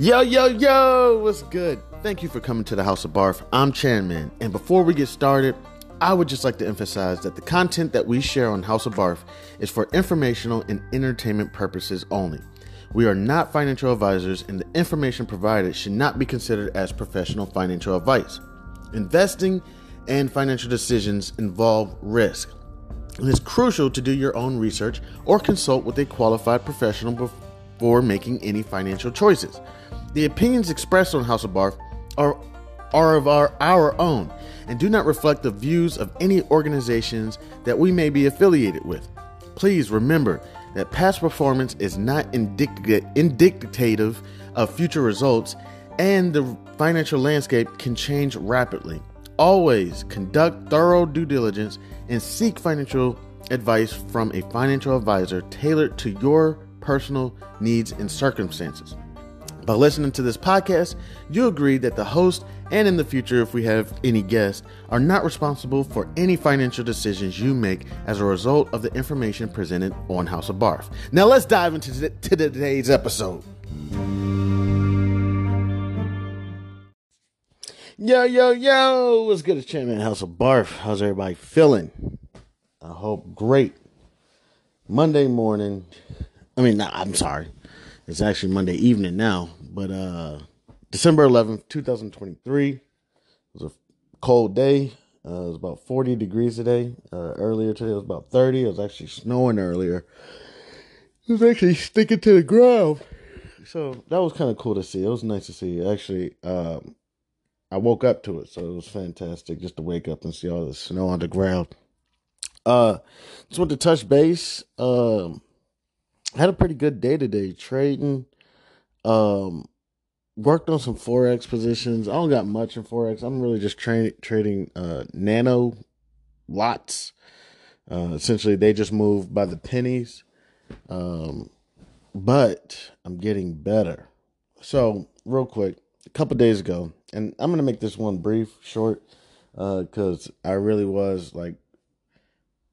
Yo, yo, yo, what's good? Thank you for coming to the House of Barf. I'm Chairman, and before we get started, I would just like to emphasize that the content that we share on House of Barf is for informational and entertainment purposes only. We are not financial advisors, and the information provided should not be considered as professional financial advice. Investing and financial decisions involve risk. It is crucial to do your own research or consult with a qualified professional before making any financial choices. The opinions expressed on House of Barf are, are of our, our own and do not reflect the views of any organizations that we may be affiliated with. Please remember that past performance is not indicative of future results and the financial landscape can change rapidly. Always conduct thorough due diligence and seek financial advice from a financial advisor tailored to your personal needs and circumstances. By listening to this podcast, you agree that the host and in the future, if we have any guests, are not responsible for any financial decisions you make as a result of the information presented on House of Barf. Now, let's dive into to today's episode. Yo, yo, yo, what's good? It's Chairman House of Barf. How's everybody feeling? I hope great. Monday morning, I mean, I'm sorry. It's actually Monday evening now, but uh December 11th, 2023. It was a cold day. Uh, it was about 40 degrees today. Uh, earlier today, it was about 30. It was actually snowing earlier. It was actually sticking to the ground. So that was kind of cool to see. It was nice to see. Actually, um, I woke up to it, so it was fantastic just to wake up and see all the snow on the ground. Uh, just want to touch base. Um, had a pretty good day today trading. Um, worked on some forex positions. I don't got much in forex. I'm really just tra- trading uh, nano lots. Uh, essentially, they just move by the pennies. Um, but I'm getting better. So, real quick, a couple days ago, and I'm gonna make this one brief, short, uh, because I really was like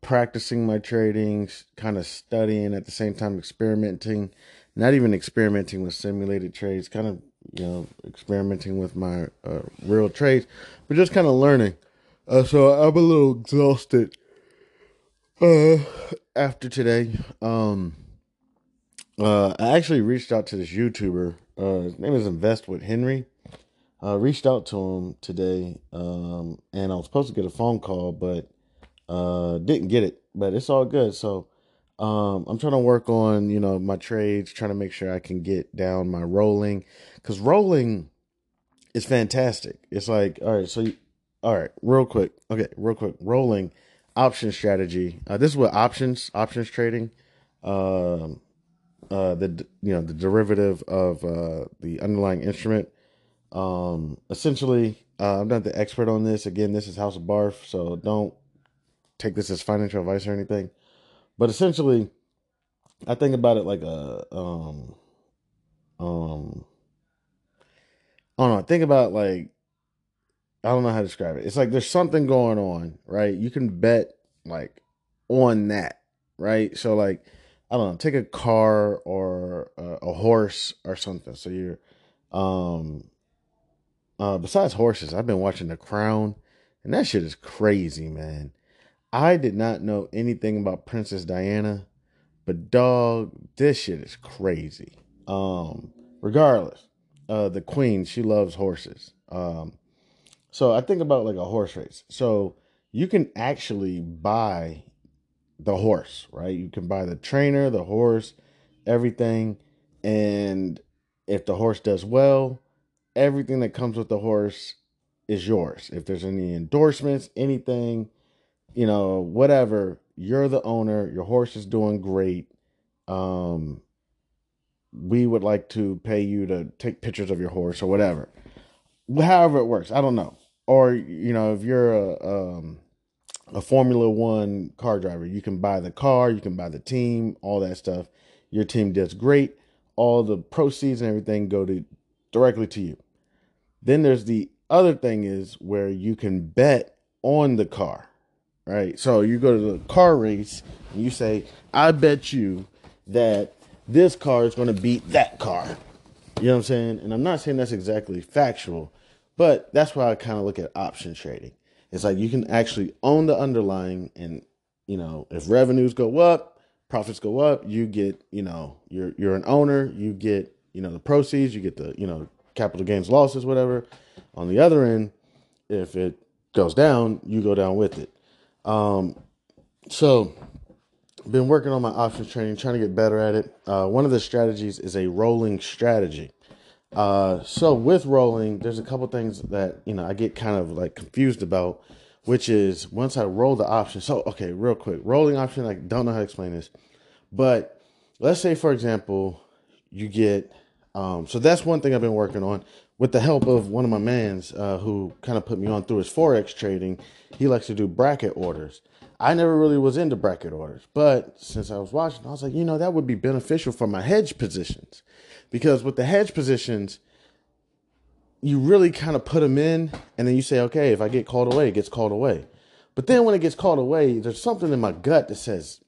practicing my trading, kind of studying at the same time, experimenting. Not even experimenting with simulated trades, kind of you know experimenting with my uh, real trades, but just kind of learning. Uh, so I'm a little exhausted uh, after today. Um, uh, I actually reached out to this YouTuber. Uh, his name is Invest with Henry. I reached out to him today, um, and I was supposed to get a phone call, but uh, didn't get it. But it's all good. So um, I'm trying to work on you know my trades, trying to make sure I can get down my rolling, because rolling is fantastic. It's like all right, so you, all right, real quick, okay, real quick, rolling option strategy. Uh, this is what options options trading. Um, uh, the you know the derivative of uh, the underlying instrument. Um, essentially, uh, I'm not the expert on this. Again, this is House of Barf, so don't take this as financial advice or anything. But essentially, I think about it like a um um I don't know. Think about like I don't know how to describe it. It's like there's something going on, right? You can bet like on that, right? So like I don't know, take a car or a, a horse or something. So you're, um, uh, besides horses, I've been watching The Crown, and that shit is crazy, man. I did not know anything about Princess Diana, but dog, this shit is crazy. Um, regardless, uh, the Queen, she loves horses. Um, so I think about like a horse race. So you can actually buy the horse, right? You can buy the trainer, the horse, everything. And if the horse does well, everything that comes with the horse is yours. If there's any endorsements, anything, you know, whatever, you're the owner, your horse is doing great. Um we would like to pay you to take pictures of your horse or whatever. However it works, I don't know. Or you know, if you're a um a Formula One car driver. You can buy the car, you can buy the team, all that stuff. Your team does great. All the proceeds and everything go to directly to you. Then there's the other thing is where you can bet on the car, right? So you go to the car race and you say, I bet you that this car is going to beat that car. You know what I'm saying? And I'm not saying that's exactly factual, but that's why I kind of look at option trading. It's like you can actually own the underlying, and you know, if revenues go up, profits go up, you get, you know, you're you're an owner, you get, you know, the proceeds, you get the, you know, capital gains losses, whatever. On the other end, if it goes down, you go down with it. Um, so been working on my options training, trying to get better at it. Uh, one of the strategies is a rolling strategy. Uh, so with rolling, there's a couple things that you know I get kind of like confused about, which is once I roll the option. So okay, real quick, rolling option. I don't know how to explain this, but let's say for example, you get. Um, so that's one thing I've been working on with the help of one of my mans uh, who kind of put me on through his forex trading. He likes to do bracket orders. I never really was into bracket orders, but since I was watching, I was like, you know, that would be beneficial for my hedge positions because with the hedge positions, you really kind of put them in and then you say, okay, if I get called away, it gets called away. But then when it gets called away, there's something in my gut that says,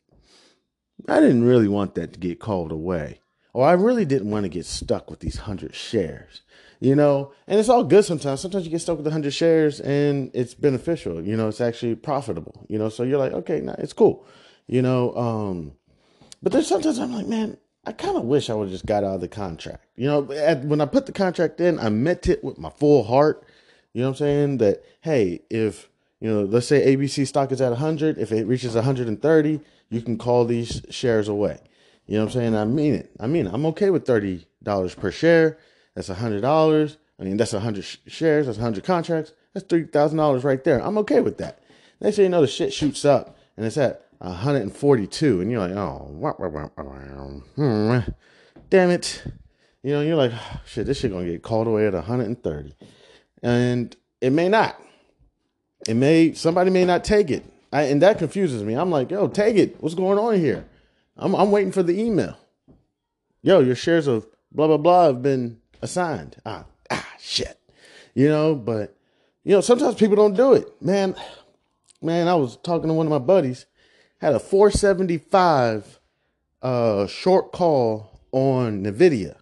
I didn't really want that to get called away. Or I really didn't want to get stuck with these hundred shares you know, and it's all good sometimes. Sometimes you get stuck with 100 shares and it's beneficial, you know, it's actually profitable, you know, so you're like, okay, nah, it's cool, you know. Um, but there's sometimes I'm like, man, I kind of wish I would have just got out of the contract, you know. At, when I put the contract in, I meant it with my full heart, you know what I'm saying? That, hey, if, you know, let's say ABC stock is at 100, if it reaches 130, you can call these shares away. You know what I'm saying? I mean it. I mean, it. I'm okay with $30 per share that's a hundred dollars. I mean, that's a hundred shares. That's a hundred contracts. That's three thousand dollars right there. I'm okay with that. Next thing you know, the shit shoots up and it's at 142, and you're like, oh, hmm, damn it. You know, you're like, oh, shit, this shit gonna get called away at 130, and it may not. It may somebody may not take it, I, and that confuses me. I'm like, yo, take it. What's going on here? I'm I'm waiting for the email. Yo, your shares of blah blah blah have been assigned. Ah, ah, shit. You know, but you know, sometimes people don't do it. Man, man, I was talking to one of my buddies, had a 475 uh short call on Nvidia.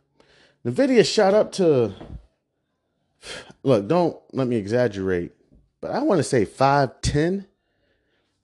Nvidia shot up to look, don't let me exaggerate, but I want to say 510.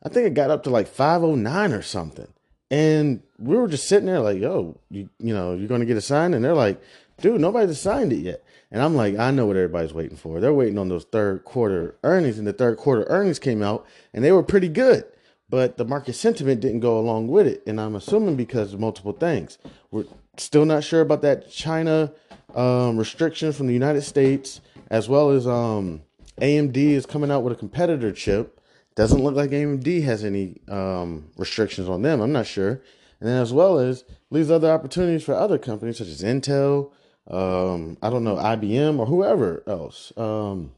I think it got up to like 509 or something. And we were just sitting there like, yo, you, you know, you're going to get a sign? And they're like, dude, nobody's signed it yet. And I'm like, I know what everybody's waiting for. They're waiting on those third quarter earnings, and the third quarter earnings came out, and they were pretty good. But the market sentiment didn't go along with it, and I'm assuming because of multiple things. We're still not sure about that China um, restriction from the United States, as well as um, AMD is coming out with a competitor chip. Doesn't look like AMD has any um, restrictions on them. I'm not sure. And then as well as leaves other opportunities for other companies such as Intel, um, I don't know, IBM or whoever else. Um,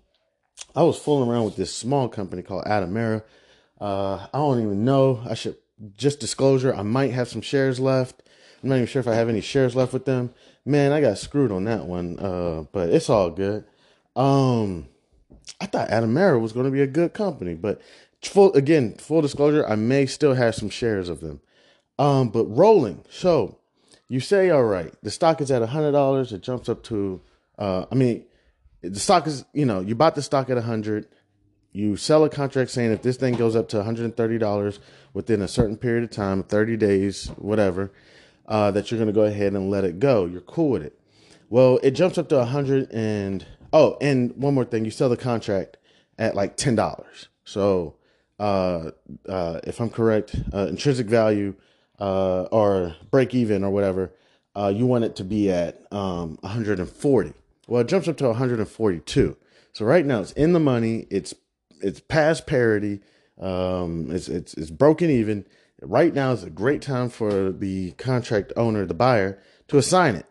I was fooling around with this small company called Atomera. Uh, I don't even know. I should just disclosure. I might have some shares left. I'm not even sure if I have any shares left with them. Man, I got screwed on that one. Uh, but it's all good. Um, I thought Atomera was going to be a good company, but full again, full disclosure, I may still have some shares of them. Um, but rolling. So you say, all right, the stock is at a hundred dollars. It jumps up to, uh, I mean, the stock is, you know, you bought the stock at a hundred. You sell a contract saying if this thing goes up to $130 within a certain period of time, 30 days, whatever, uh, that you're going to go ahead and let it go. You're cool with it. Well, it jumps up to a hundred and oh, and one more thing, you sell the contract at like ten dollars. So, uh, uh, if I'm correct, uh, intrinsic value uh, or break even or whatever, uh, you want it to be at um, 140. Well, it jumps up to 142. So right now it's in the money. It's it's past parity. Um, it's it's it's broken even. Right now is a great time for the contract owner, the buyer, to assign it.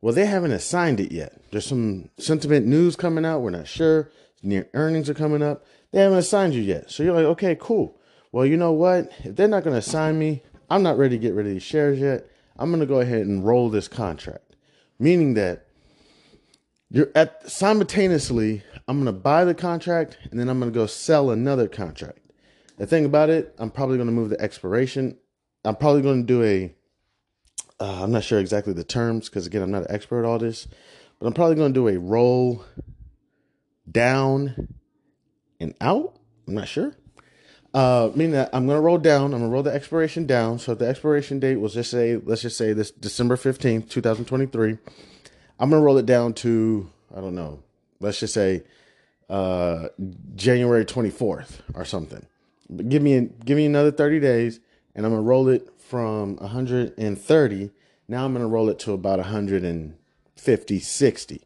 Well, they haven't assigned it yet. There's some sentiment news coming out. We're not sure. Near earnings are coming up. They haven't assigned you yet. So you're like, okay, cool. Well, you know what? If they're not going to assign me, I'm not ready to get rid of these shares yet. I'm going to go ahead and roll this contract, meaning that you're at simultaneously, I'm going to buy the contract and then I'm going to go sell another contract. The thing about it, I'm probably going to move the expiration. I'm probably going to do a uh, I'm not sure exactly the terms because again, I'm not an expert at all this, but I'm probably going to do a roll down and out. I'm not sure. Uh, meaning that I'm gonna roll down. I'm gonna roll the expiration down. So the expiration date was just say, let's just say this December 15th, 2023. I'm gonna roll it down to I don't know. Let's just say uh, January 24th or something. But give me give me another 30 days, and I'm gonna roll it from 130. Now I'm gonna roll it to about 150, 60.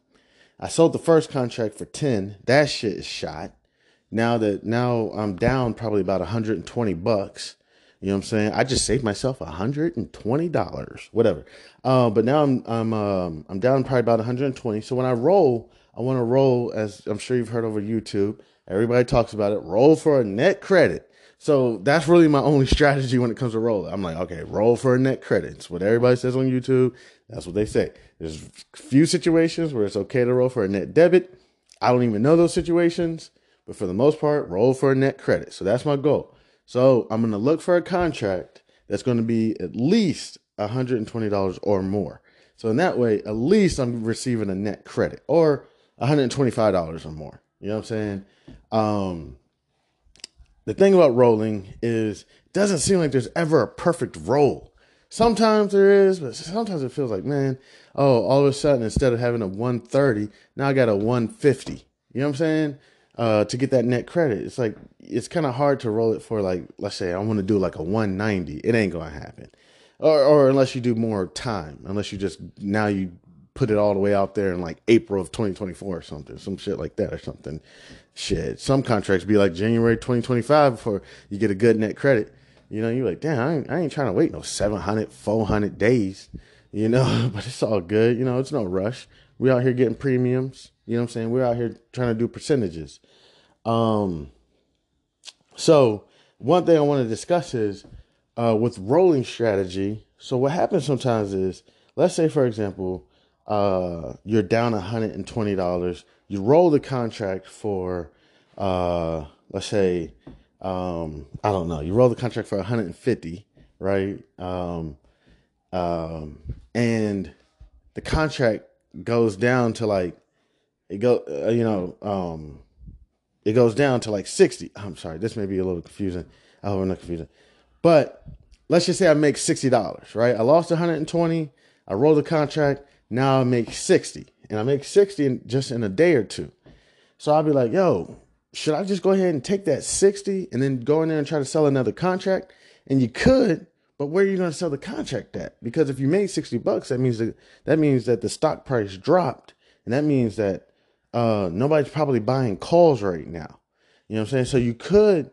I sold the first contract for 10. That shit is shot now that now I'm down probably about 120 bucks. You know what I'm saying? I just saved myself $120, whatever. Uh, but now I'm I'm um, I'm down probably about 120. So when I roll, I want to roll as I'm sure you've heard over YouTube. Everybody talks about it. Roll for a net credit. So that's really my only strategy when it comes to roll. I'm like, okay, roll for a net credit. It's what everybody says on YouTube. That's what they say. There's few situations where it's okay to roll for a net debit. I don't even know those situations. But for the most part, roll for a net credit. So that's my goal. So I'm going to look for a contract that's going to be at least $120 or more. So in that way, at least I'm receiving a net credit or $125 or more. You know what I'm saying? Um, the thing about rolling is it doesn't seem like there's ever a perfect roll. Sometimes there is, but sometimes it feels like, man, oh, all of a sudden instead of having a 130, now I got a 150. You know what I'm saying? Uh, to get that net credit. It's like it's kind of hard to roll it for like let's say I want to do like a 190. It ain't gonna happen, or or unless you do more time, unless you just now you put it all the way out there in like April of 2024 or something, some shit like that or something. Shit, some contracts be like January 2025 before you get a good net credit. You know, you're like, damn, I ain't, I ain't trying to wait no 700, 400 days. You know, but it's all good. You know, it's no rush. We out here getting premiums. You know what I'm saying? We're out here trying to do percentages. Um, so one thing I want to discuss is uh, with rolling strategy. So what happens sometimes is, let's say for example, uh, you're down $120. You roll the contract for, uh, let's say, um, I don't know. You roll the contract for 150, right? Um, um, and the contract goes down to like it go uh, you know um it goes down to like 60 i'm sorry this may be a little confusing. I hope i'm not confusing. But let's just say i make $60 right? I lost 120 i roll the contract now i make 60 and i make 60 in, just in a day or two. So i'll be like yo should i just go ahead and take that 60 and then go in there and try to sell another contract? And you could but where are you going to sell the contract at? Because if you made 60 bucks that means that that means that the stock price dropped. And that means that uh, nobody's probably buying calls right now. You know what I'm saying? So you could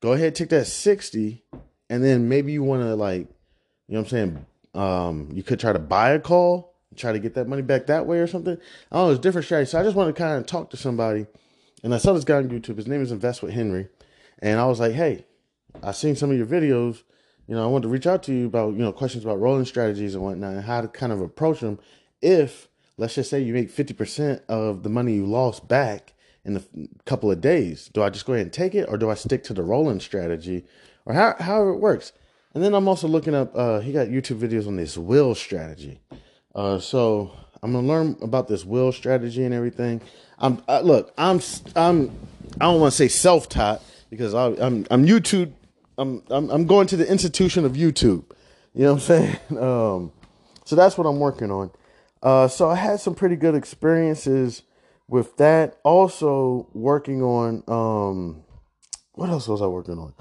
go ahead take that 60 and then maybe you want to like, you know what I'm saying? Um, you could try to buy a call, try to get that money back that way or something. I don't know, it's different strategy. So I just want to kind of talk to somebody. And I saw this guy on YouTube. His name is Invest with Henry. And I was like, hey, I've seen some of your videos. You know, I wanted to reach out to you about, you know, questions about rolling strategies and whatnot and how to kind of approach them if let's just say you make 50% of the money you lost back in a couple of days. Do I just go ahead and take it or do I stick to the rolling strategy or how, however it works? And then I'm also looking up, uh, he got YouTube videos on this wheel strategy. Uh, so I'm going to learn about this wheel strategy and everything. I'm, uh, look, I'm, I'm, I don't want to say self-taught because I, I'm, I'm YouTube. I'm, I'm, I'm going to the institution of YouTube. You know what I'm saying? Um, so that's what I'm working on. Uh, so I had some pretty good experiences with that. Also working on um, what else was I working on?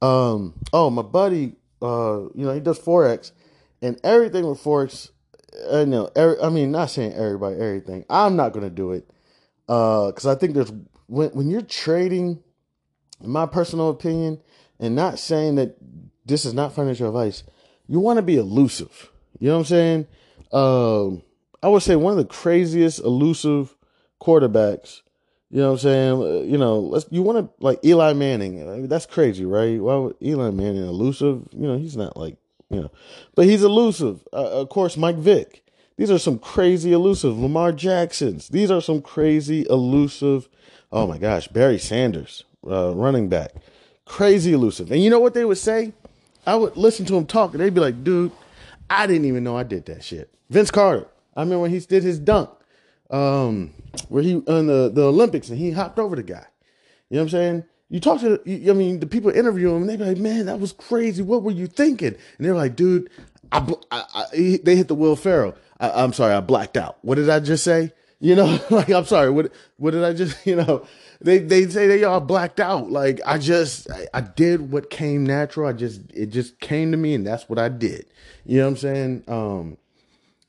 Um, oh, my buddy, uh, you know, he does forex, and everything with forex. I know, I mean, not saying everybody everything. I'm not gonna do it because uh, I think there's when when you're trading. In my personal opinion, and not saying that this is not financial advice, you want to be elusive. You know what I'm saying? Um, I would say one of the craziest elusive quarterbacks. You know what I'm saying? Uh, you know, let's you want to like Eli Manning. I mean, that's crazy, right? Why would Eli Manning elusive? You know, he's not like you know, but he's elusive. Uh, of course, Mike Vick. These are some crazy elusive Lamar Jacksons. These are some crazy elusive. Oh my gosh, Barry Sanders, uh, running back, crazy elusive. And you know what they would say? I would listen to him talk, and they'd be like, "Dude, I didn't even know I did that shit. Vince Carter. I remember when he did his dunk, um, where he on the, the Olympics and he hopped over the guy. You know what I'm saying? You talk to, the, I mean, the people interview him, and they be like, "Man, that was crazy. What were you thinking?" And they're like, "Dude, I, I, I they hit the Will Ferrell. I, am sorry, I blacked out. What did I just say? You know, like I'm sorry. What what did I just? You know, they they say they all blacked out. Like I just I, I did what came natural. I just it just came to me, and that's what I did. You know what I'm saying? Um,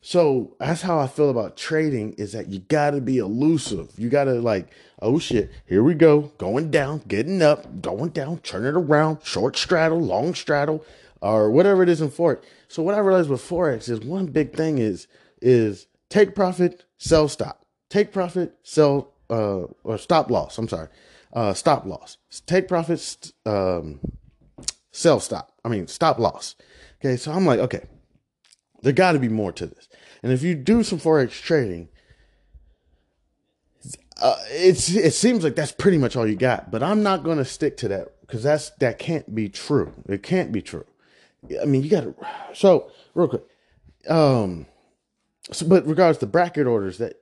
so that's how I feel about trading is that you got to be elusive. You got to like, oh shit, here we go, going down, getting up, going down, turn it around, short straddle, long straddle, or whatever it is in Forex. So what I realized with Forex is one big thing is is take profit, sell stop. Take profit, sell uh or stop loss. I'm sorry. Uh stop loss. Take profits, um sell stop. I mean stop loss. Okay, so I'm like, okay, there got to be more to this. And if you do some forex trading, uh, it's it seems like that's pretty much all you got. But I'm not to stick to that because that's that can't be true. It can't be true. I mean, you got to. So real quick, um, so but regards to bracket orders that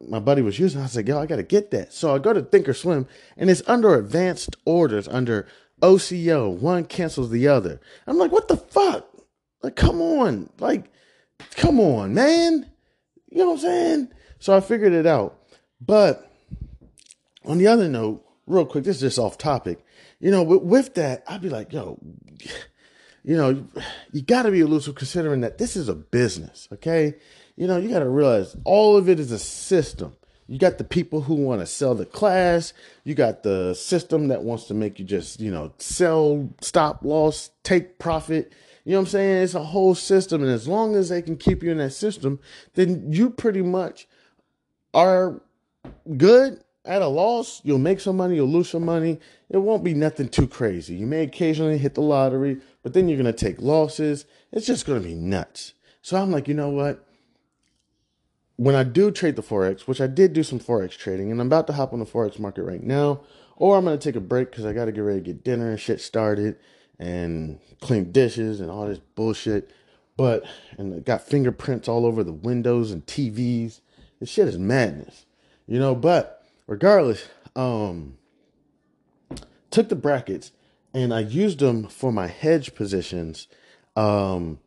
my buddy was using, I was like, yo, I got to get that. So I go to Thinkorswim, and it's under advanced orders under OCO. One cancels the other. I'm like, what the fuck? Like, come on, like Come on, man. You know what I'm saying? So I figured it out. But on the other note, real quick, this is just off topic. You know, with, with that, I'd be like, yo, you know, you got to be elusive considering that this is a business, okay? You know, you got to realize all of it is a system. You got the people who want to sell the class. You got the system that wants to make you just, you know, sell, stop loss, take profit. You know what I'm saying? It's a whole system. And as long as they can keep you in that system, then you pretty much are good at a loss. You'll make some money, you'll lose some money. It won't be nothing too crazy. You may occasionally hit the lottery, but then you're going to take losses. It's just going to be nuts. So I'm like, you know what? When I do trade the Forex, which I did do some Forex trading, and I'm about to hop on the Forex market right now, or I'm going to take a break because I got to get ready to get dinner and shit started and clean dishes and all this bullshit. But and it got fingerprints all over the windows and TVs. This shit is madness, you know. But regardless, um, took the brackets and I used them for my hedge positions, um,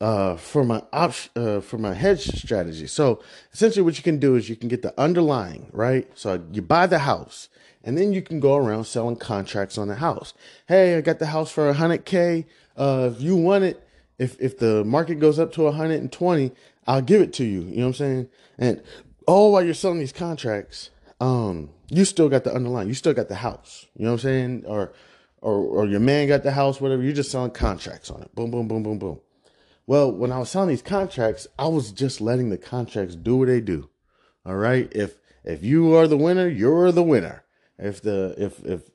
uh, for my option, uh, for my hedge strategy. So essentially, what you can do is you can get the underlying right. So you buy the house and then you can go around selling contracts on the house. Hey, I got the house for 100K. Uh, if you want it, if, if the market goes up to 120, I'll give it to you. You know what I'm saying? And all while you're selling these contracts, um, you still got the underlying, you still got the house. You know what I'm saying? Or, or, or your man got the house, whatever. You're just selling contracts on it. Boom, boom, boom, boom, boom. Well, when I was selling these contracts, I was just letting the contracts do what they do. All right. If, if you are the winner, you're the winner. If the if if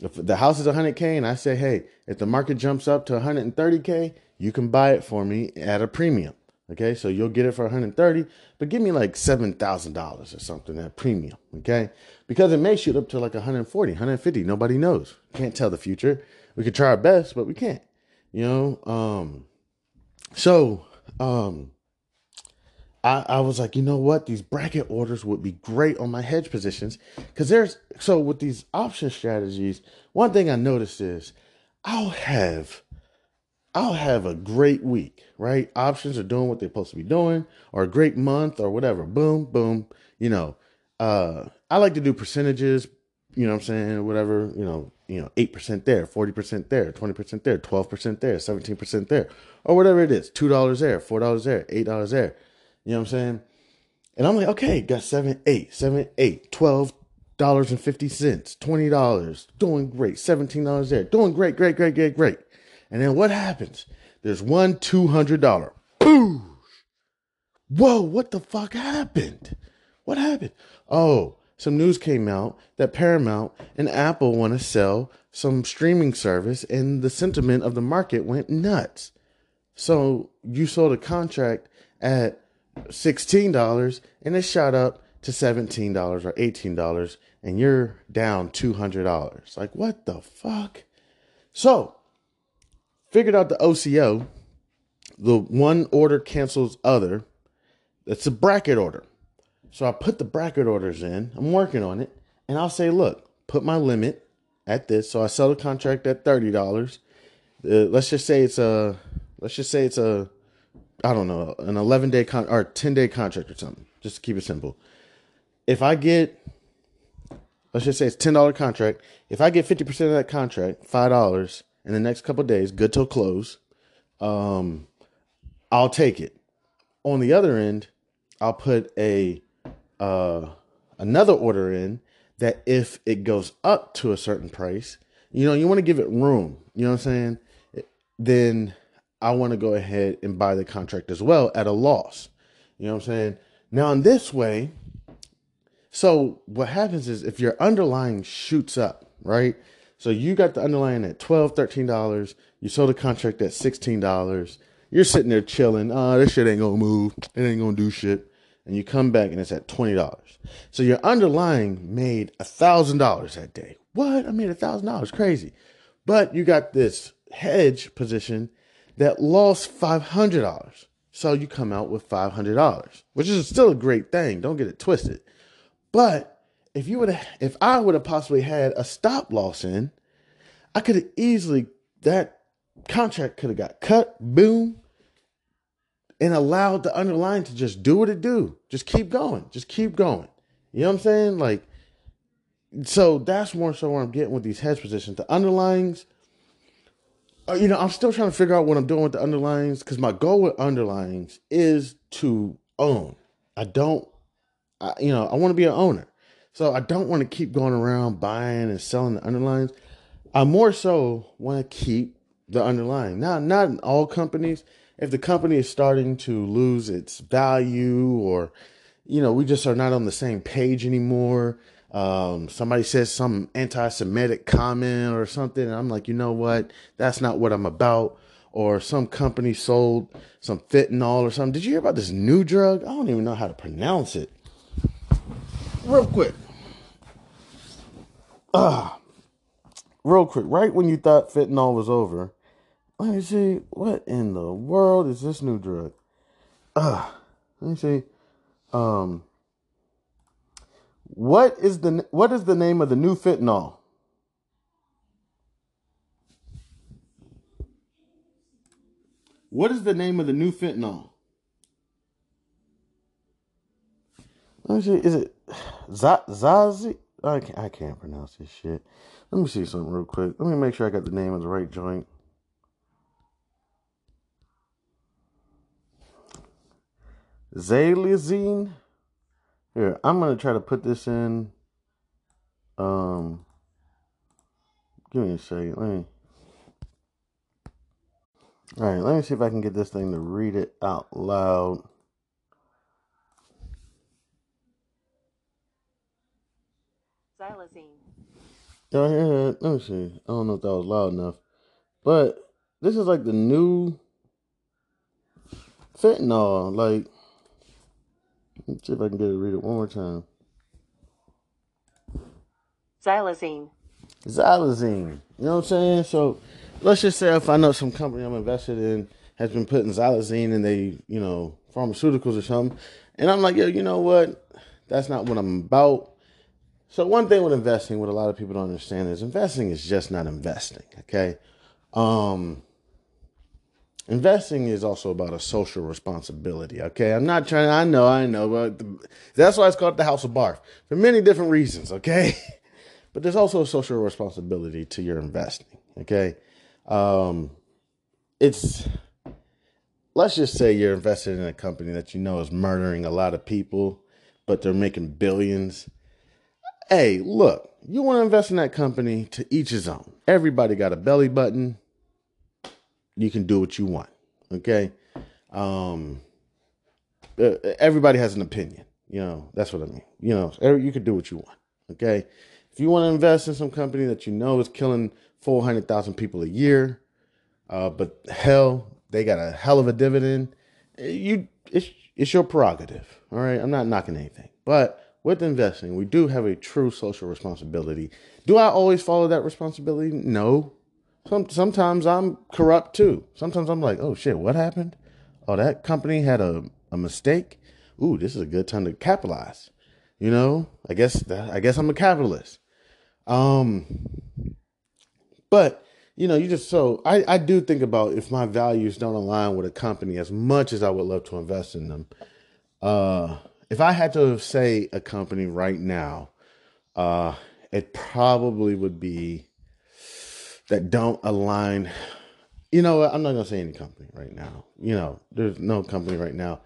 if the house is 100k and I say, hey, if the market jumps up to 130k, you can buy it for me at a premium. Okay, so you'll get it for 130, but give me like seven thousand dollars or something at premium. Okay, because it may shoot up to like 140, 150. Nobody knows. Can't tell the future. We could try our best, but we can't. You know. Um. So, um, I, I was like, you know what? These bracket orders would be great on my hedge positions. Because there's so with these option strategies, one thing I noticed is I'll have I'll have a great week, right? Options are doing what they're supposed to be doing, or a great month or whatever. Boom, boom. You know, uh, I like to do percentages, you know what I'm saying, whatever, you know, you know, 8% there, 40% there, 20% there, 12% there, 17% there, or whatever it is. $2 there, $4 there, $8 there. You know what I'm saying? And I'm like, okay, got seven, eight, seven, eight, twelve dollars and fifty cents, twenty dollars, doing great, seventeen dollars there, doing great, great, great, great, great. And then what happens? There's one two hundred dollar. Boom! Whoa! What the fuck happened? What happened? Oh, some news came out that Paramount and Apple want to sell some streaming service, and the sentiment of the market went nuts. So you sold a contract at $16 and it shot up to $17 or $18 and you're down $200. Like, what the fuck? So, figured out the OCO. the one order cancels other. That's a bracket order. So I put the bracket orders in. I'm working on it, and I'll say, look, put my limit at this. So I sell the contract at thirty dollars. Uh, let's just say it's a let's just say it's a I don't know an eleven day con or ten day contract or something. Just to keep it simple. If I get let's just say it's ten dollar contract. If I get fifty percent of that contract, five dollars in the next couple days, good till close, um, I'll take it. On the other end, I'll put a uh, another order in that if it goes up to a certain price, you know, you want to give it room. You know what I'm saying? Then I want to go ahead and buy the contract as well at a loss. You know what I'm saying? Now, in this way, so what happens is if your underlying shoots up, right? So you got the underlying at $12, $13. You sold the contract at $16. You're sitting there chilling. Oh, this shit ain't gonna move. It ain't gonna do shit. And you come back and it's at $20. So your underlying made $1,000 that day. What? I made $1,000. Crazy. But you got this hedge position that lost $500. So you come out with $500, which is still a great thing. Don't get it twisted. But if you would if I would have possibly had a stop loss in, I could have easily that contract could have got cut, boom, and allowed the underlying to just do what it do. Just keep going. Just keep going. You know what I'm saying? Like, so that's more so where I'm getting with these hedge positions. The underlyings, Uh, you know, I'm still trying to figure out what I'm doing with the underlines because my goal with underlines is to own. I don't I, you know, I want to be an owner. So I don't want to keep going around buying and selling the underlines. I more so want to keep the underlying. Now, not in all companies. If the company is starting to lose its value or, you know, we just are not on the same page anymore. Um, somebody says some anti-Semitic comment or something, and I'm like, you know what? That's not what I'm about. Or some company sold some fentanyl or something. Did you hear about this new drug? I don't even know how to pronounce it real quick. Ah, real quick. Right when you thought fentanyl was over, let me see what in the world is this new drug. Ah, let me see. Um, what is the what is the name of the new fentanyl? What is the name of the new fentanyl? Let me see. Is it Zazie? I can't, I can't pronounce this shit. Let me see something real quick. Let me make sure I got the name of the right joint. Zalazine. Here, I'm gonna try to put this in. Um, give me a second. Let me. All right, let me see if I can get this thing to read it out loud. xylazine. Y'all hear that? Let me see. I don't know if that was loud enough. But this is like the new fentanyl. Like, let's see if I can get it read it one more time. Xylazine. Xylazine. You know what I'm saying? So let's just say if I know some company I'm invested in has been putting xylazine in they, you know, pharmaceuticals or something. And I'm like, yo, you know what? That's not what I'm about. So one thing with investing, what a lot of people don't understand is investing is just not investing. Okay. Um, investing is also about a social responsibility. Okay. I'm not trying, I know, I know, but the, that's why it's called the house of barf for many different reasons. Okay. but there's also a social responsibility to your investing. Okay. Um, it's, let's just say you're invested in a company that you know is murdering a lot of people, but they're making billions hey, look, you want to invest in that company to each his own. Everybody got a belly button. You can do what you want. Okay. Um, everybody has an opinion. You know, that's what I mean. You know, you can do what you want. Okay. If you want to invest in some company that you know is killing 400,000 people a year, uh, but hell, they got a hell of a dividend, eh, you, it's, it's your prerogative. All right. I'm not knocking anything, but with investing, we do have a true social responsibility. Do I always follow that responsibility? No. Some, sometimes I'm corrupt too. Sometimes I'm like, oh shit, what happened? Oh, that company had a, a mistake. Ooh, this is a good time to capitalize. You know, I guess I guess I'm a capitalist. Um, but you know, you just so I I do think about if my values don't align with a company as much as I would love to invest in them. Uh, if I had to say a company right now, uh, it probably would be that don't align. You know, what? I'm not gonna say any company right now. You know, there's no company right now.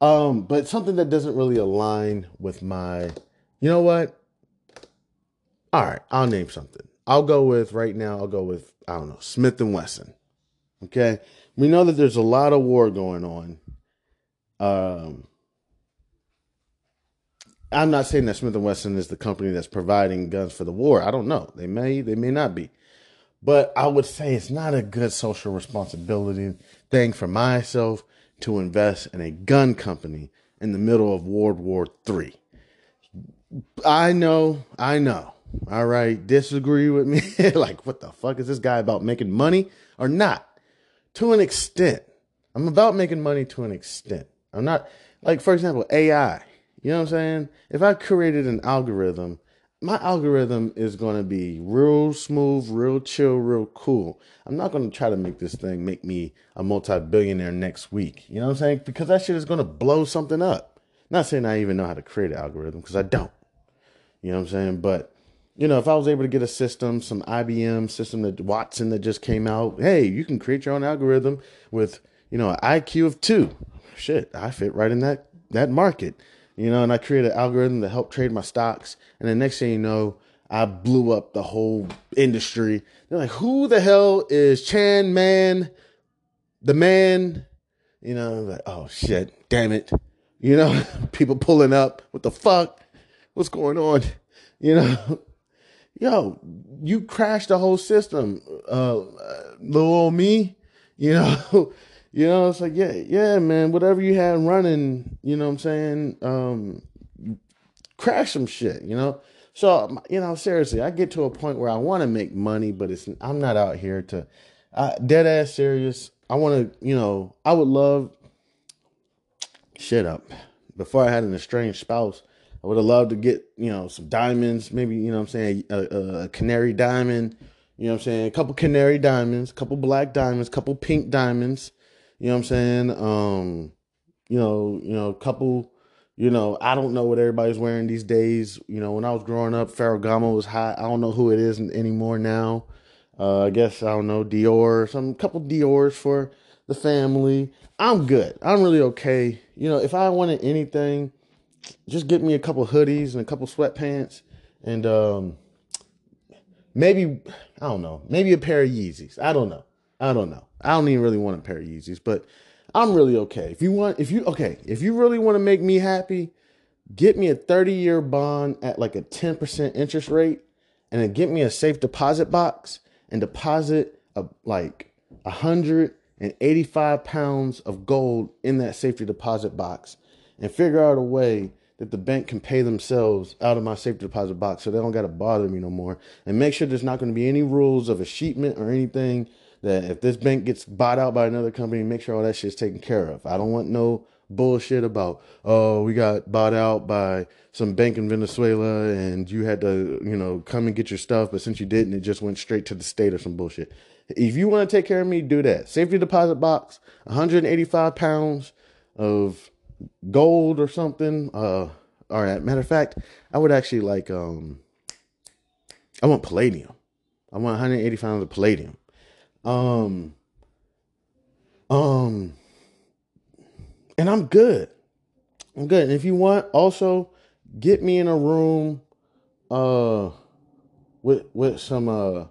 Um, but something that doesn't really align with my. You know what? All right, I'll name something. I'll go with right now. I'll go with I don't know Smith and Wesson. Okay, we know that there's a lot of war going on. Um, I'm not saying that Smith and Wesson is the company that's providing guns for the war. I don't know. They may, they may not be. But I would say it's not a good social responsibility thing for myself to invest in a gun company in the middle of World War III. I know, I know. All right, disagree with me. like, what the fuck is this guy about making money or not? To an extent. I'm about making money to an extent. I'm not, like, for example, AI. You know what I'm saying? If I created an algorithm, my algorithm is going to be real smooth, real chill, real cool. I'm not going to try to make this thing make me a multi billionaire next week. You know what I'm saying? Because that shit is going to blow something up. Not saying I even know how to create an algorithm because I don't. You know what I'm saying? But, you know, if I was able to get a system, some IBM system that Watson that just came out, hey, you can create your own algorithm with, you know, an IQ of two. Shit, I fit right in that that market you know, and I created an algorithm to help trade my stocks. And the next thing you know, I blew up the whole industry. They're like, who the hell is Chan Man, the man? You know, like, oh shit, damn it. You know, people pulling up. What the fuck? What's going on? You know, yo, you crashed the whole system, uh, little old me. You know, you know, it's like, yeah, yeah, man, whatever you had running, you know what I'm saying? Um, crash some shit, you know? So, you know, seriously, I get to a point where I want to make money, but it's, I'm not out here to, uh, dead ass serious. I want to, you know, I would love, shit up. Before I had an estranged spouse, I would have loved to get, you know, some diamonds, maybe, you know what I'm saying, a, a, a canary diamond, you know I'm saying, a couple canary diamonds, a couple black diamonds, a couple pink diamonds, you know what I'm saying? Um, you know, you know, couple, you know, I don't know what everybody's wearing these days. You know, when I was growing up, Ferragamo was hot. I don't know who it is anymore now. Uh, I guess I don't know Dior, some couple Dior's for the family. I'm good. I'm really okay. You know, if I wanted anything, just get me a couple hoodies and a couple sweatpants and um maybe I don't know, maybe a pair of Yeezys. I don't know. I don't know. I don't even really want a pair of Yeezys, but I'm really okay. If you want, if you okay, if you really want to make me happy, get me a 30 year bond at like a 10% interest rate, and then get me a safe deposit box and deposit a, like 185 pounds of gold in that safety deposit box, and figure out a way that the bank can pay themselves out of my safety deposit box so they don't got to bother me no more. And make sure there's not going to be any rules of escheatment or anything that if this bank gets bought out by another company, make sure all that shit's taken care of. I don't want no bullshit about oh we got bought out by some bank in Venezuela and you had to you know come and get your stuff, but since you didn't, it just went straight to the state or some bullshit. If you want to take care of me, do that. Safety deposit box, 185 pounds of gold or something. Uh, all right. Matter of fact, I would actually like um, I want palladium. I want 180 pounds of palladium. Um, um, and I'm good. I'm good. And if you want, also get me in a room, uh, with with some uh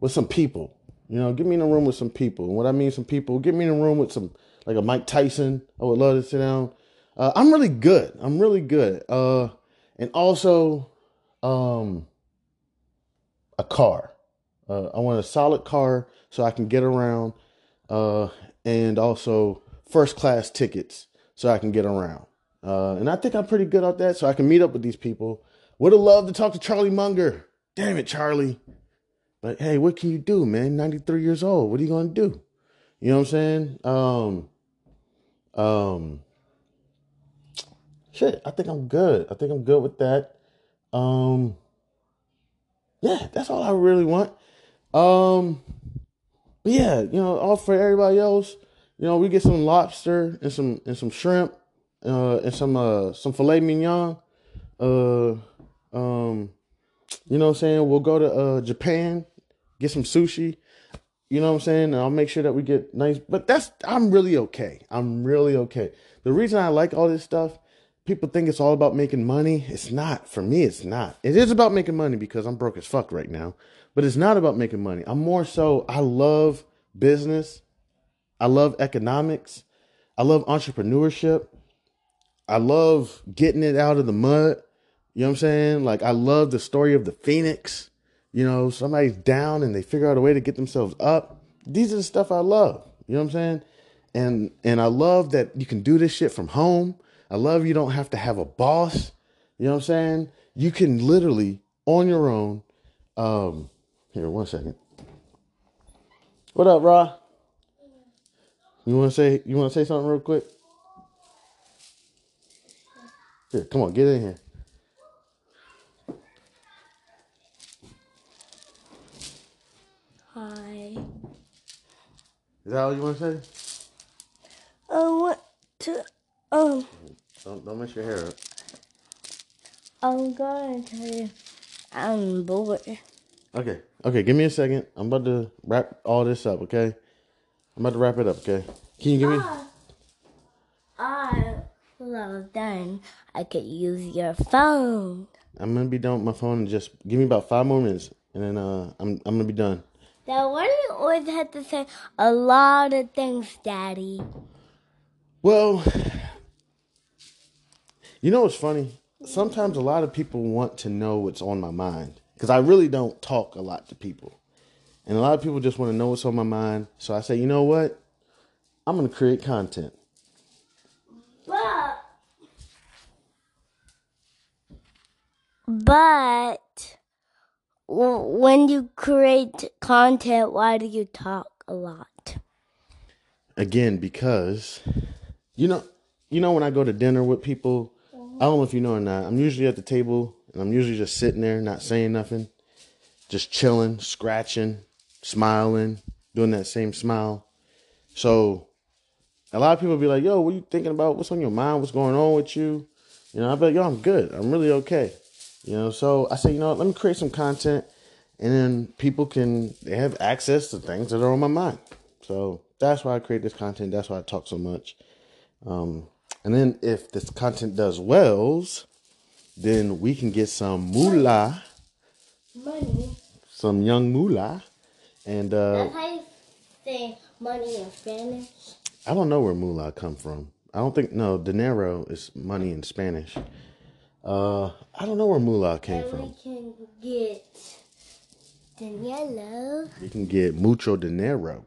with some people. You know, get me in a room with some people. And what I mean, some people, get me in a room with some like a Mike Tyson. I would love to sit down. Uh, I'm really good. I'm really good. Uh, and also, um, a car. Uh, I want a solid car so I can get around, uh, and also first class tickets so I can get around. Uh, and I think I'm pretty good at that, so I can meet up with these people. Would have loved to talk to Charlie Munger. Damn it, Charlie. But hey, what can you do, man? 93 years old. What are you gonna do? You know what I'm saying? Um, Um, shit, I think I'm good. I think I'm good with that. Um, yeah, that's all I really want. Um, but yeah, you know, all for everybody else, you know, we get some lobster and some and some shrimp, uh, and some uh some filet mignon. Uh, um, you know what I'm saying? We'll go to uh Japan, get some sushi. You know what I'm saying? And I'll make sure that we get nice. But that's I'm really okay. I'm really okay. The reason I like all this stuff, people think it's all about making money. It's not. For me, it's not. It is about making money because I'm broke as fuck right now. But it's not about making money. I'm more so I love business. I love economics. I love entrepreneurship. I love getting it out of the mud. You know what I'm saying? Like I love the story of the Phoenix. You know, somebody's down and they figure out a way to get themselves up. These are the stuff I love. You know what I'm saying? And and I love that you can do this shit from home. I love you don't have to have a boss. You know what I'm saying? You can literally on your own. Um, here, one second. What up, Ra? You want to say you want to say something real quick? Here, come on, get in here. Hi. Is that all you want to say? I want to. Um, Don't don't mess your hair up. I'm gonna tell you. I'm bored. Okay, okay. Give me a second. I'm about to wrap all this up. Okay, I'm about to wrap it up. Okay. Can you give me? I when I done, I could use your phone. I'm gonna be done with my phone. and Just give me about five more minutes, and then uh, I'm I'm gonna be done. Now, why do you always have to say a lot of things, Daddy? Well, you know what's funny? Sometimes a lot of people want to know what's on my mind because I really don't talk a lot to people, and a lot of people just want to know what's on my mind. So I say, you know what? I'm gonna create content. But, but when you create content, why do you talk a lot? again because you know you know when I go to dinner with people, I don't know if you know or not. I'm usually at the table and I'm usually just sitting there, not saying nothing, just chilling, scratching, smiling, doing that same smile. So a lot of people be like, "Yo, what you thinking about? What's on your mind? What's going on with you?" You know, I be like, "Yo, I'm good. I'm really okay." You know, so I say, you know, let me create some content, and then people can they have access to things that are on my mind. So that's why I create this content. That's why I talk so much. Um, and then if this content does wells, then we can get some moolah, Money. some young moolah, and uh, That's how you say money in Spanish. I don't know where moolah come from. I don't think no dinero is money in Spanish. Uh, I don't know where moolah came And from. we can get dinero. We can get mucho dinero,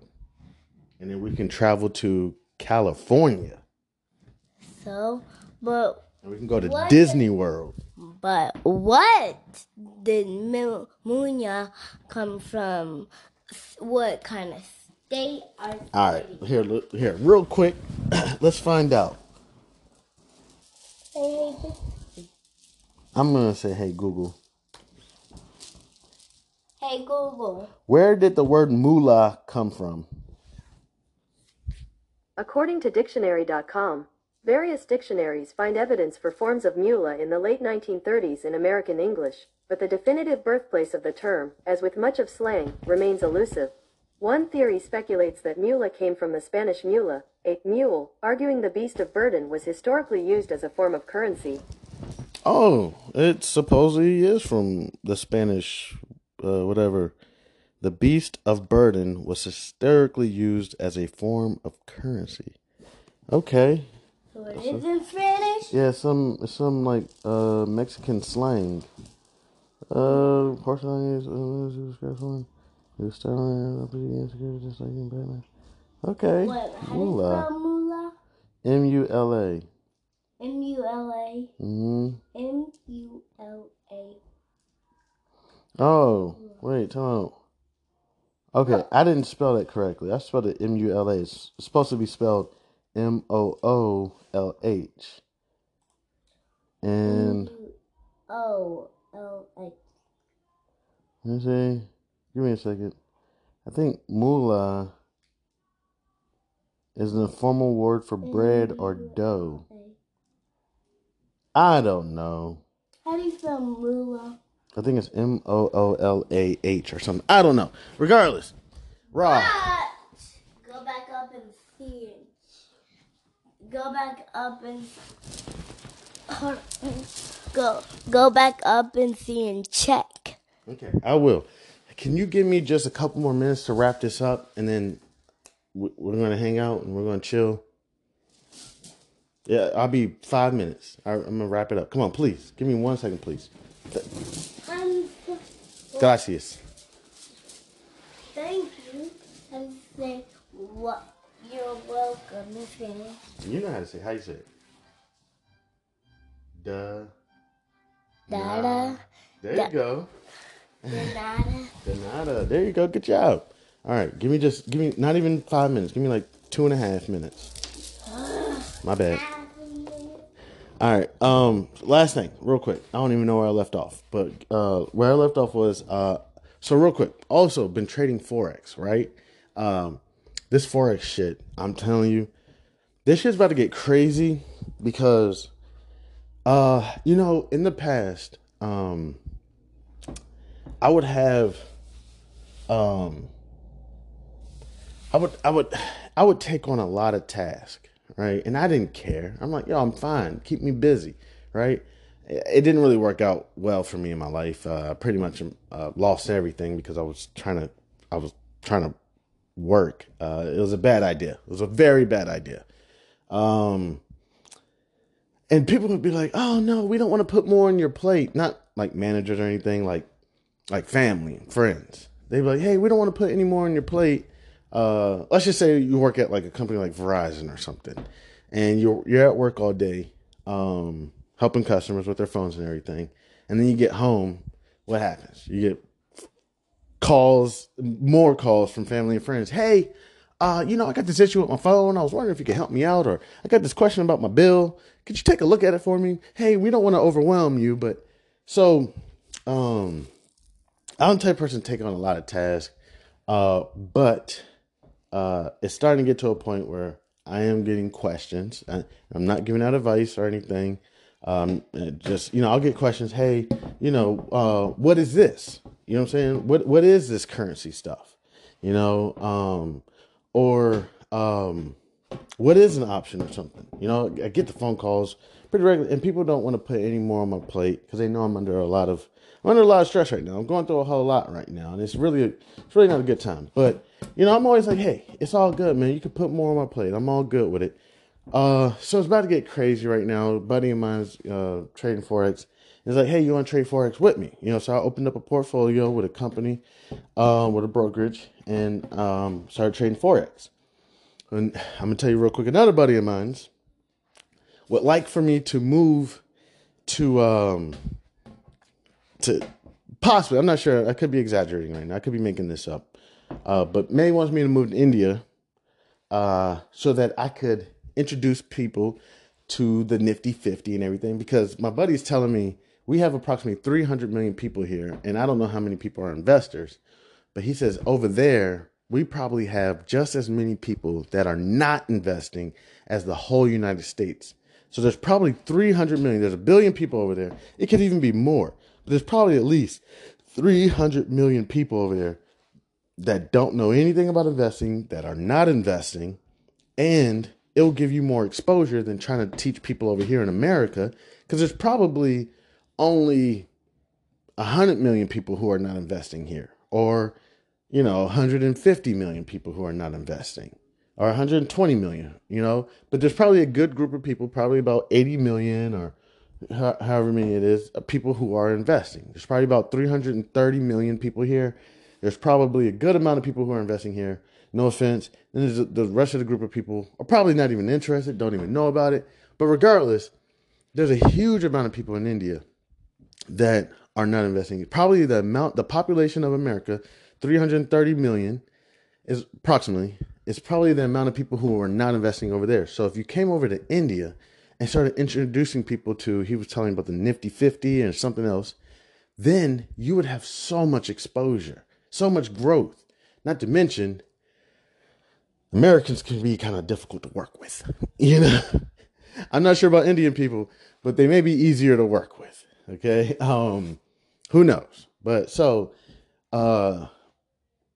and then we can travel to California, So, but and we can go to What? Disney World. but what did Mu- Munya come from? What kind of state? Or All right, here, look, here, real quick. Let's find out. Hey, I'm gonna say, hey Google, hey Google. where did the word moolah come from? According to Dictionary.com, various dictionaries find evidence for forms of mula in the late 1930s in American English, but the definitive birthplace of the term, as with much of slang, remains elusive. One theory speculates that mula came from the Spanish mula, a mule, arguing the beast of burden was historically used as a form of currency. Oh, it supposedly is from the Spanish, uh, whatever. The beast of burden was historically used as a form of currency. Okay, So it is in Spanish. yeah, some some like uh Mexican slang. Uh, porcelain is uh, one. It was up again, just like in Batman. Okay, What? How Mula. spell moolah? M U L A. M U L A. M U L A. Oh, wait, time out. Okay, I didn't spell that correctly. I spelled it M U L A. It's supposed to be spelled M O O L H. And Oh, oh, I, let me see. Give me a second. I think moolah is an informal word for bread or dough. I don't know. how do you spell moolah? I think it's M O O L A H or something. I don't know. Regardless, Raw. But go back up and see it. Go back up and go go back up and see and check. Okay, I will. Can you give me just a couple more minutes to wrap this up, and then we- we're gonna hang out and we're gonna chill. Yeah, I'll be five minutes. I- I'm gonna wrap it up. Come on, please. Give me one second, please. Um, Gracias. thank you. And say what you're welcome in Spanish. You know how to say. How you say it? Duh. Dada, There Da- you go. de nada. De nada. There you go. Good job. All right. Give me just. Give me not even five minutes. Give me like two and a half minutes. My bad. All right. Um. Last thing, real quick. I don't even know where I left off, but uh, where I left off was uh. So real quick. Also, been trading forex, right? Um, this forex shit. I'm telling you, this shit's about to get crazy because, uh, you know, in the past, um, I would have, um, I would, I would, I would take on a lot of tasks, right? And I didn't care. I'm like, yo, I'm fine. Keep me busy, right? It didn't really work out well for me in my life. Uh, I pretty much uh, lost everything because I was trying to, I was trying to work. Uh, it was a bad idea. It was a very bad idea. Um, and people would be like, "Oh no, we don't want to put more on your plate." Not like managers or anything, like like family and friends. They'd be like, "Hey, we don't want to put any more on your plate." Uh, let's just say you work at like a company like Verizon or something, and you're you're at work all day, um, helping customers with their phones and everything, and then you get home. What happens? You get calls, more calls from family and friends. Hey, uh, you know, I got this issue with my phone. I was wondering if you could help me out, or I got this question about my bill. Could you take a look at it for me? Hey, we don't want to overwhelm you, but so, um, I'm the type person to take on a lot of tasks, uh, but uh, it's starting to get to a point where I am getting questions. I, I'm not giving out advice or anything. Um, just you know, I'll get questions. Hey, you know, uh, what is this? You know what I'm saying? What what is this currency stuff? You know, um, or um, what is an option or something? You know, I get the phone calls pretty regularly, and people don't want to put any more on my plate because they know I'm under a lot of I'm under a lot of stress right now. I'm going through a whole lot right now, and it's really it's really not a good time. But you know, I'm always like, hey, it's all good, man. You can put more on my plate. I'm all good with it. Uh, so it's about to get crazy right now. A buddy of mine's uh, trading forex. He's like, hey, you want to trade forex with me? You know, so I opened up a portfolio with a company, uh, with a brokerage, and um, started trading forex. And I'm gonna tell you real quick. Another buddy of mine's would like for me to move to um to possibly. I'm not sure. I could be exaggerating right now. I could be making this up. Uh, but May wants me to move to India uh, so that I could introduce people to the Nifty 50 and everything. Because my buddy's telling me we have approximately 300 million people here, and I don't know how many people are investors. But he says over there, we probably have just as many people that are not investing as the whole United States. So there's probably 300 million. There's a billion people over there. It could even be more. But there's probably at least 300 million people over there that don't know anything about investing, that are not investing, and it'll give you more exposure than trying to teach people over here in America because there's probably only 100 million people who are not investing here or you know 150 million people who are not investing or 120 million you know? But there's probably a good group of people probably about 80 million or however many it is people who are investing. There's probably about 330 million people here. There's probably a good amount of people who are investing here no offense then there's the rest of the group of people are probably not even interested don't even know about it but regardless there's a huge amount of people in india that are not investing. Probably the amount, the population of America, 330 million, is approximately it's probably the amount of people who are not investing over there. So if you came over to India and started introducing people to, he was telling about the Nifty 50 and something else, then you would have so much exposure, so much growth. Not to mention, Americans can be kind of difficult to work with. You know, I'm not sure about Indian people, but they may be easier to work with. Okay, um, who knows? But so, uh,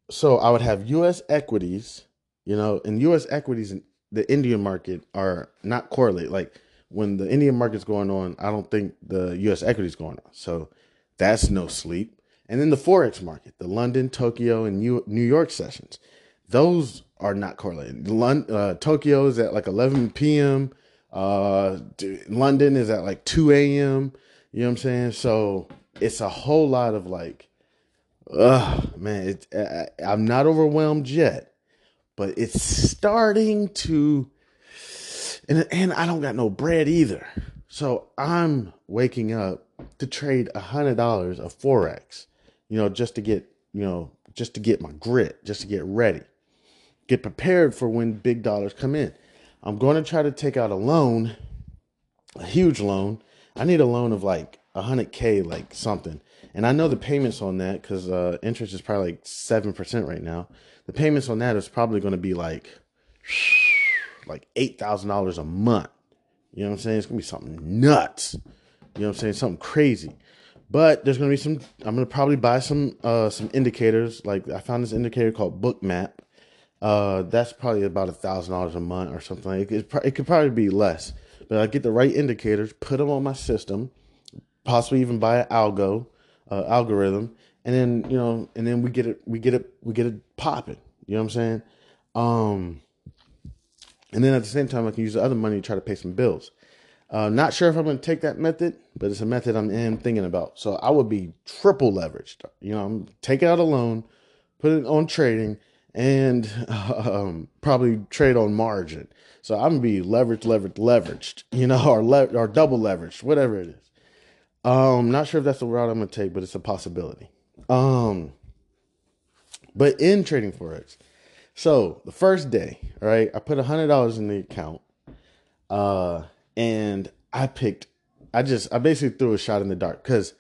so I would have U.S. equities, you know, and U.S. equities in the Indian market are not correlated. Like when the Indian market's going on, I don't think the U.S. equities going on. So that's no sleep. And then the forex market, the London, Tokyo, and New York sessions, those are not correlated. London, uh, Tokyo is at like 11 p.m. Uh, London is at like 2 a.m. You know what I'm saying? So it's a whole lot of like, ugh, man. It, I, I'm not overwhelmed yet, but it's starting to, and and I don't got no bread either. So I'm waking up to trade a hundred dollars of forex, you know, just to get, you know, just to get my grit, just to get ready, get prepared for when big dollars come in. I'm going to try to take out a loan, a huge loan. I need a loan of like 100k, like something. And I know the payments on that because uh, interest is probably like seven percent right now. The payments on that is probably going to be like like eight thousand dollars a month. You know what I'm saying? It's gonna be something nuts. You know what I'm saying? Something crazy. But there's gonna be some. I'm gonna probably buy some uh some indicators. Like I found this indicator called Bookmap. Uh, that's probably about a thousand dollars a month or something. It, it, it could probably be less. But I get the right indicators, put them on my system, possibly even buy an algo uh, algorithm, and then you know, and then we get it, we get it, we get it popping. You know what I'm saying? Um, and then at the same time, I can use the other money to try to pay some bills. Uh, not sure if I'm going to take that method, but it's a method I'm in thinking about. So I would be triple leveraged. You know, I'm taking out a loan, put it on trading, and um, probably trade on margin. So I'm gonna be leveraged, leveraged, leveraged. You know, or le- or double leveraged, whatever it is. Um, not sure if that's the route I'm gonna take, but it's a possibility. Um, but in trading forex, so the first day, right, I put a hundred dollars in the account, uh, and I picked. I just I basically threw a shot in the dark because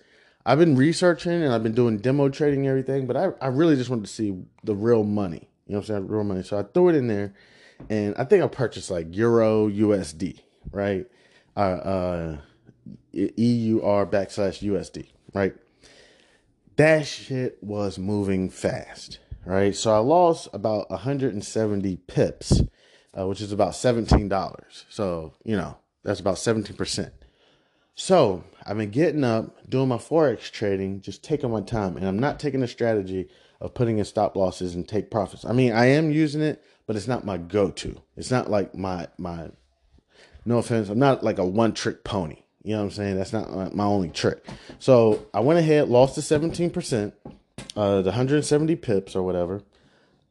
I've been researching and I've been doing demo trading everything, but I, I really just wanted to see the real money. You know what I'm saying? Real money. So I threw it in there and I think I purchased like Euro USD, right? Uh, uh, EUR backslash USD, right? That shit was moving fast, right? So I lost about 170 pips, uh, which is about $17. So, you know, that's about 17%. So I've been getting up, doing my forex trading, just taking my time, and I'm not taking the strategy of putting in stop losses and take profits. I mean, I am using it, but it's not my go-to. It's not like my my. No offense, I'm not like a one-trick pony. You know what I'm saying? That's not my only trick. So I went ahead, lost the 17%, uh, the 170 pips or whatever.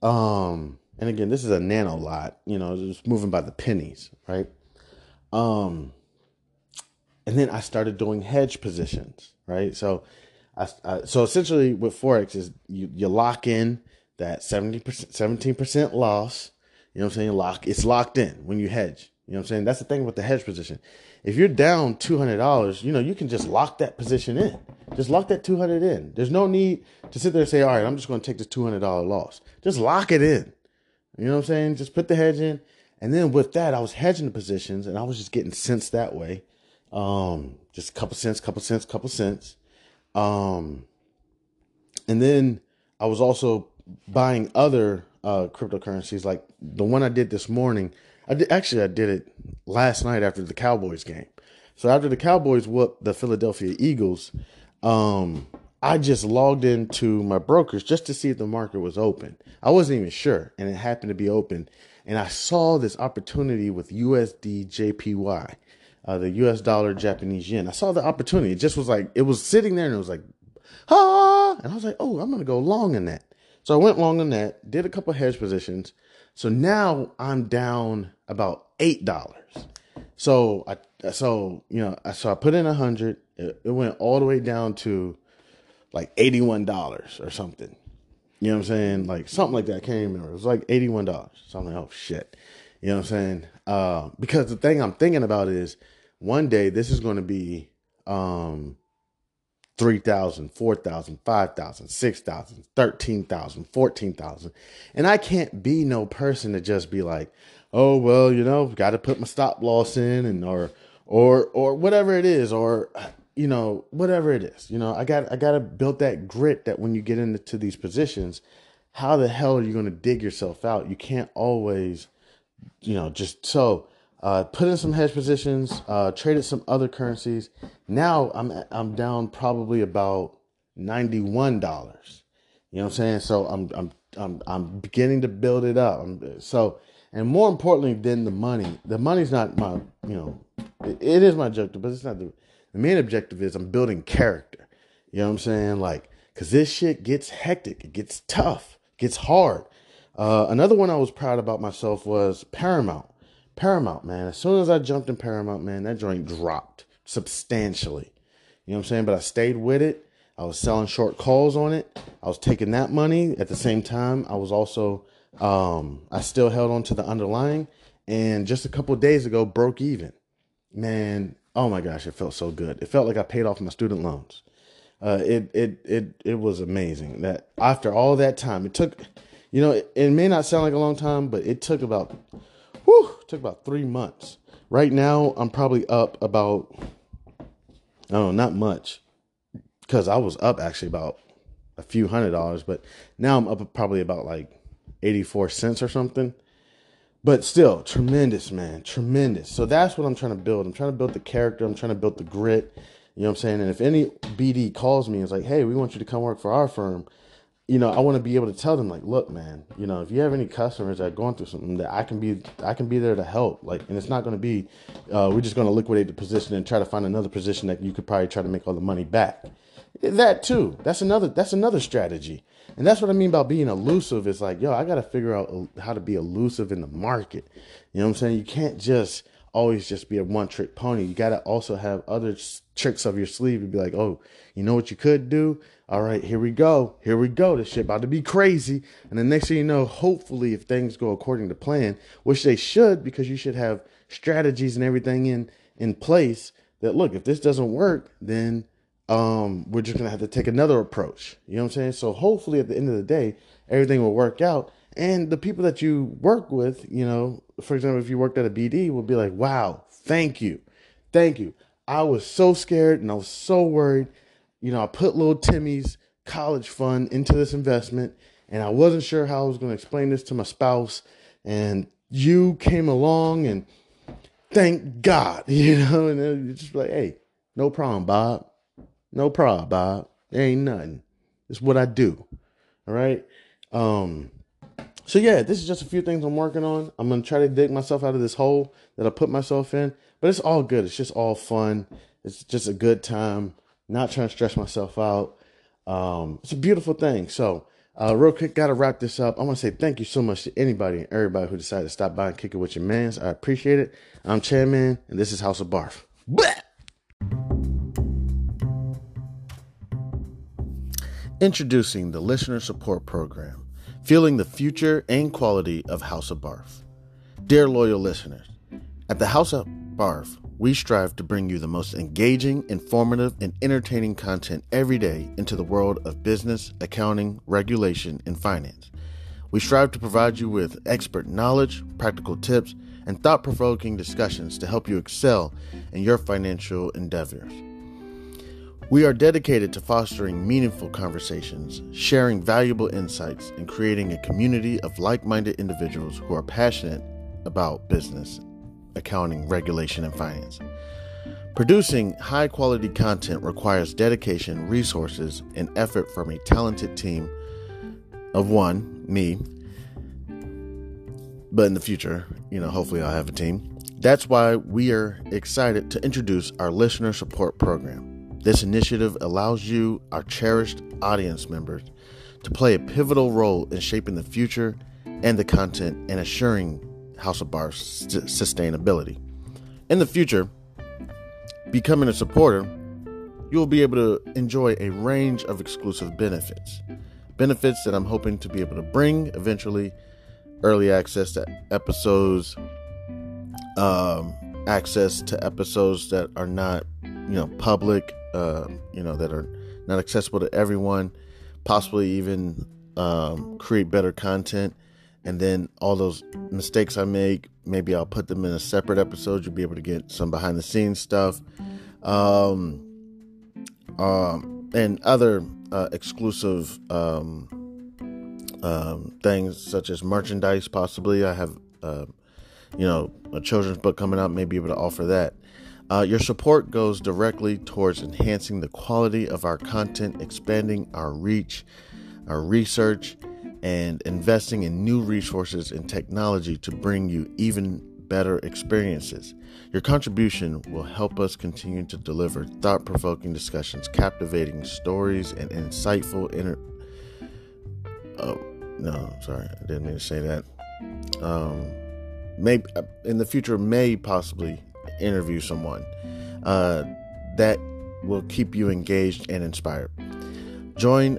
Um, and again, this is a nano lot. You know, just moving by the pennies, right? Um and then I started doing hedge positions, right? So, I, I, so essentially with forex is you, you lock in that 70%, 17% loss. You know what I'm saying? Lock it's locked in when you hedge. You know what I'm saying? That's the thing with the hedge position. If you're down $200, you know, you can just lock that position in. Just lock that 200 in. There's no need to sit there and say, "All right, I'm just going to take this $200 loss." Just lock it in. You know what I'm saying? Just put the hedge in. And then with that, I was hedging the positions and I was just getting cents that way. Um, just a couple cents, couple cents, couple cents. Um, and then I was also buying other uh, cryptocurrencies, like the one I did this morning. I did, actually I did it last night after the Cowboys game. So after the Cowboys whooped the Philadelphia Eagles, um, I just logged into my brokers just to see if the market was open. I wasn't even sure, and it happened to be open. And I saw this opportunity with USD JPY uh, the U.S. dollar, Japanese yen. I saw the opportunity. It just was like it was sitting there, and it was like, ah, and I was like, oh, I'm gonna go long in that. So I went long in that, did a couple hedge positions. So now I'm down about eight dollars. So I so you know so I put in a hundred. It, it went all the way down to like eighty one dollars or something. You know what I'm saying? Like something like that. I can't remember. It was like eighty one dollars. So I'm like, oh shit. You know what I'm saying? Uh, because the thing I'm thinking about is one day this is going to be um 3,000, 4,000, 5,000, 6,000, 13,000, 14,000. And I can't be no person to just be like, "Oh, well, you know, got to put my stop loss in and or or or whatever it is or you know, whatever it is. You know, I got I got to build that grit that when you get into these positions, how the hell are you going to dig yourself out? You can't always you know, just so uh, put in some hedge positions, uh, traded some other currencies. Now I'm I'm down probably about ninety one dollars. You know what I'm saying? So I'm I'm I'm I'm beginning to build it up. I'm, so and more importantly than the money, the money's not my you know it, it is my objective, but it's not the the main objective is I'm building character. You know what I'm saying? Like because this shit gets hectic, it gets tough, it gets hard. Uh, another one I was proud about myself was Paramount. Paramount, man. As soon as I jumped in Paramount, man, that joint dropped substantially. You know what I'm saying? But I stayed with it. I was selling short calls on it. I was taking that money at the same time. I was also, um, I still held on to the underlying. And just a couple days ago, broke even. Man, oh my gosh, it felt so good. It felt like I paid off my student loans. Uh, it it it it was amazing that after all that time, it took, you know, it, it may not sound like a long time, but it took about Whew, took about three months. Right now, I'm probably up about, I don't know, not much, because I was up actually about a few hundred dollars, but now I'm up probably about like 84 cents or something. But still, tremendous, man, tremendous. So that's what I'm trying to build. I'm trying to build the character. I'm trying to build the grit. You know what I'm saying? And if any BD calls me and is like, hey, we want you to come work for our firm, you know, I want to be able to tell them like, look, man, you know, if you have any customers that are going through something, that I can be, I can be there to help. Like, and it's not going to be, uh, we're just going to liquidate the position and try to find another position that you could probably try to make all the money back. That too. That's another. That's another strategy. And that's what I mean by being elusive. It's like, yo, I got to figure out how to be elusive in the market. You know what I'm saying? You can't just always just be a one trick pony. You got to also have other tricks of your sleeve and be like, oh, you know what you could do? all right, here we go. Here we go. This shit about to be crazy. And the next thing you know, hopefully, if things go according to plan, which they should, because you should have strategies and everything in in place. That look, if this doesn't work, then um, we're just gonna have to take another approach. You know what I'm saying? So hopefully, at the end of the day, everything will work out. And the people that you work with, you know, for example, if you worked at a BD, will be like, "Wow, thank you, thank you." I was so scared and I was so worried you know, I put little Timmy's college fund into this investment and I wasn't sure how I was going to explain this to my spouse. And you came along and thank God, you know, and then you just like, hey, no problem, Bob. No problem, Bob. There ain't nothing. It's what I do. All right. Um, so yeah, this is just a few things I'm working on. I'm gonna try to dig myself out of this hole that I put myself in, but it's all good. It's just all fun. It's just a good time not trying to stress myself out. Um, it's a beautiful thing. So, uh, real quick, got to wrap this up. I want to say thank you so much to anybody and everybody who decided to stop by and kick it with your mans. I appreciate it. I'm Chan Man, and this is House of Barf. Introducing the Listener Support Program, feeling the future and quality of House of Barf. Dear loyal listeners, at the House of Barf, we strive to bring you the most engaging, informative, and entertaining content every day into the world of business, accounting, regulation, and finance. We strive to provide you with expert knowledge, practical tips, and thought provoking discussions to help you excel in your financial endeavors. We are dedicated to fostering meaningful conversations, sharing valuable insights, and creating a community of like minded individuals who are passionate about business accounting, regulation, and finance. Producing high quality content requires dedication, resources, and effort from a talented team of one, me, but in the future, you know, hopefully I'll have a team. That's why we are excited to introduce our listener support program. This initiative allows you, our cherished audience members, to play a pivotal role in shaping the future and the content and assuring House of Barf's sustainability. In the future, becoming a supporter, you will be able to enjoy a range of exclusive benefits. benefits that I'm hoping to be able to bring eventually early access to episodes, um, access to episodes that are not, you know, public, uh, you know, that are not accessible to everyone, possibly even um, create better content. And then all those mistakes I make, maybe I'll put them in a separate episode. You'll be able to get some behind the scenes stuff. Um, um, and other uh, exclusive um, um, things such as merchandise. Possibly, I have uh, you know a children's book coming out. May be able to offer that. Uh, your support goes directly towards enhancing the quality of our content, expanding our reach, our research, and investing in new resources and technology to bring you even better experiences. Your contribution will help us continue to deliver thought provoking discussions, captivating stories, and insightful inter. Oh, no, sorry, I didn't mean to say that. Um, uh, in the future, may possibly interview someone uh, that will keep you engaged and inspired. Join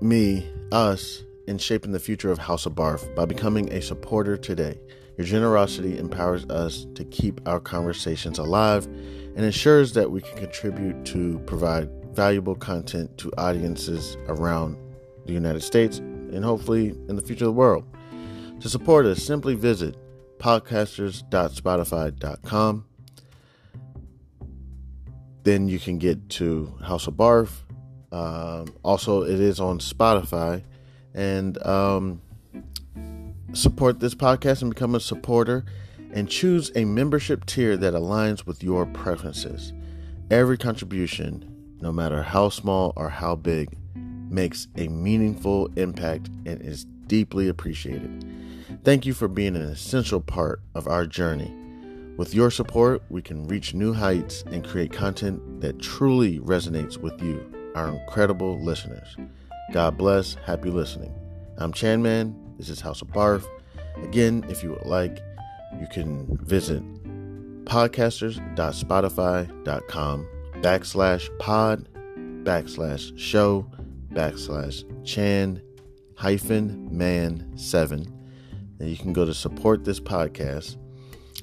me, us, in shaping the future of House of Barf by becoming a supporter today. Your generosity empowers us to keep our conversations alive and ensures that we can contribute to provide valuable content to audiences around the United States and hopefully in the future of the world. To support us, simply visit podcasters.spotify.com. Then you can get to House of Barf. Um, also, it is on Spotify. And um, support this podcast and become a supporter and choose a membership tier that aligns with your preferences. Every contribution, no matter how small or how big, makes a meaningful impact and is deeply appreciated. Thank you for being an essential part of our journey. With your support, we can reach new heights and create content that truly resonates with you, our incredible listeners. God bless. Happy listening. I'm Chan Man. This is House of Barf. Again, if you would like, you can visit podcasters.spotify.com backslash pod backslash show backslash chan hyphen man seven. And you can go to support this podcast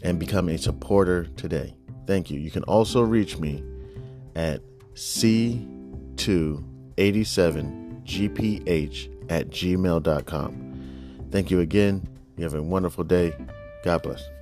and become a supporter today. Thank you. You can also reach me at c287gph at gmail.com. Thank you again. You have a wonderful day. God bless.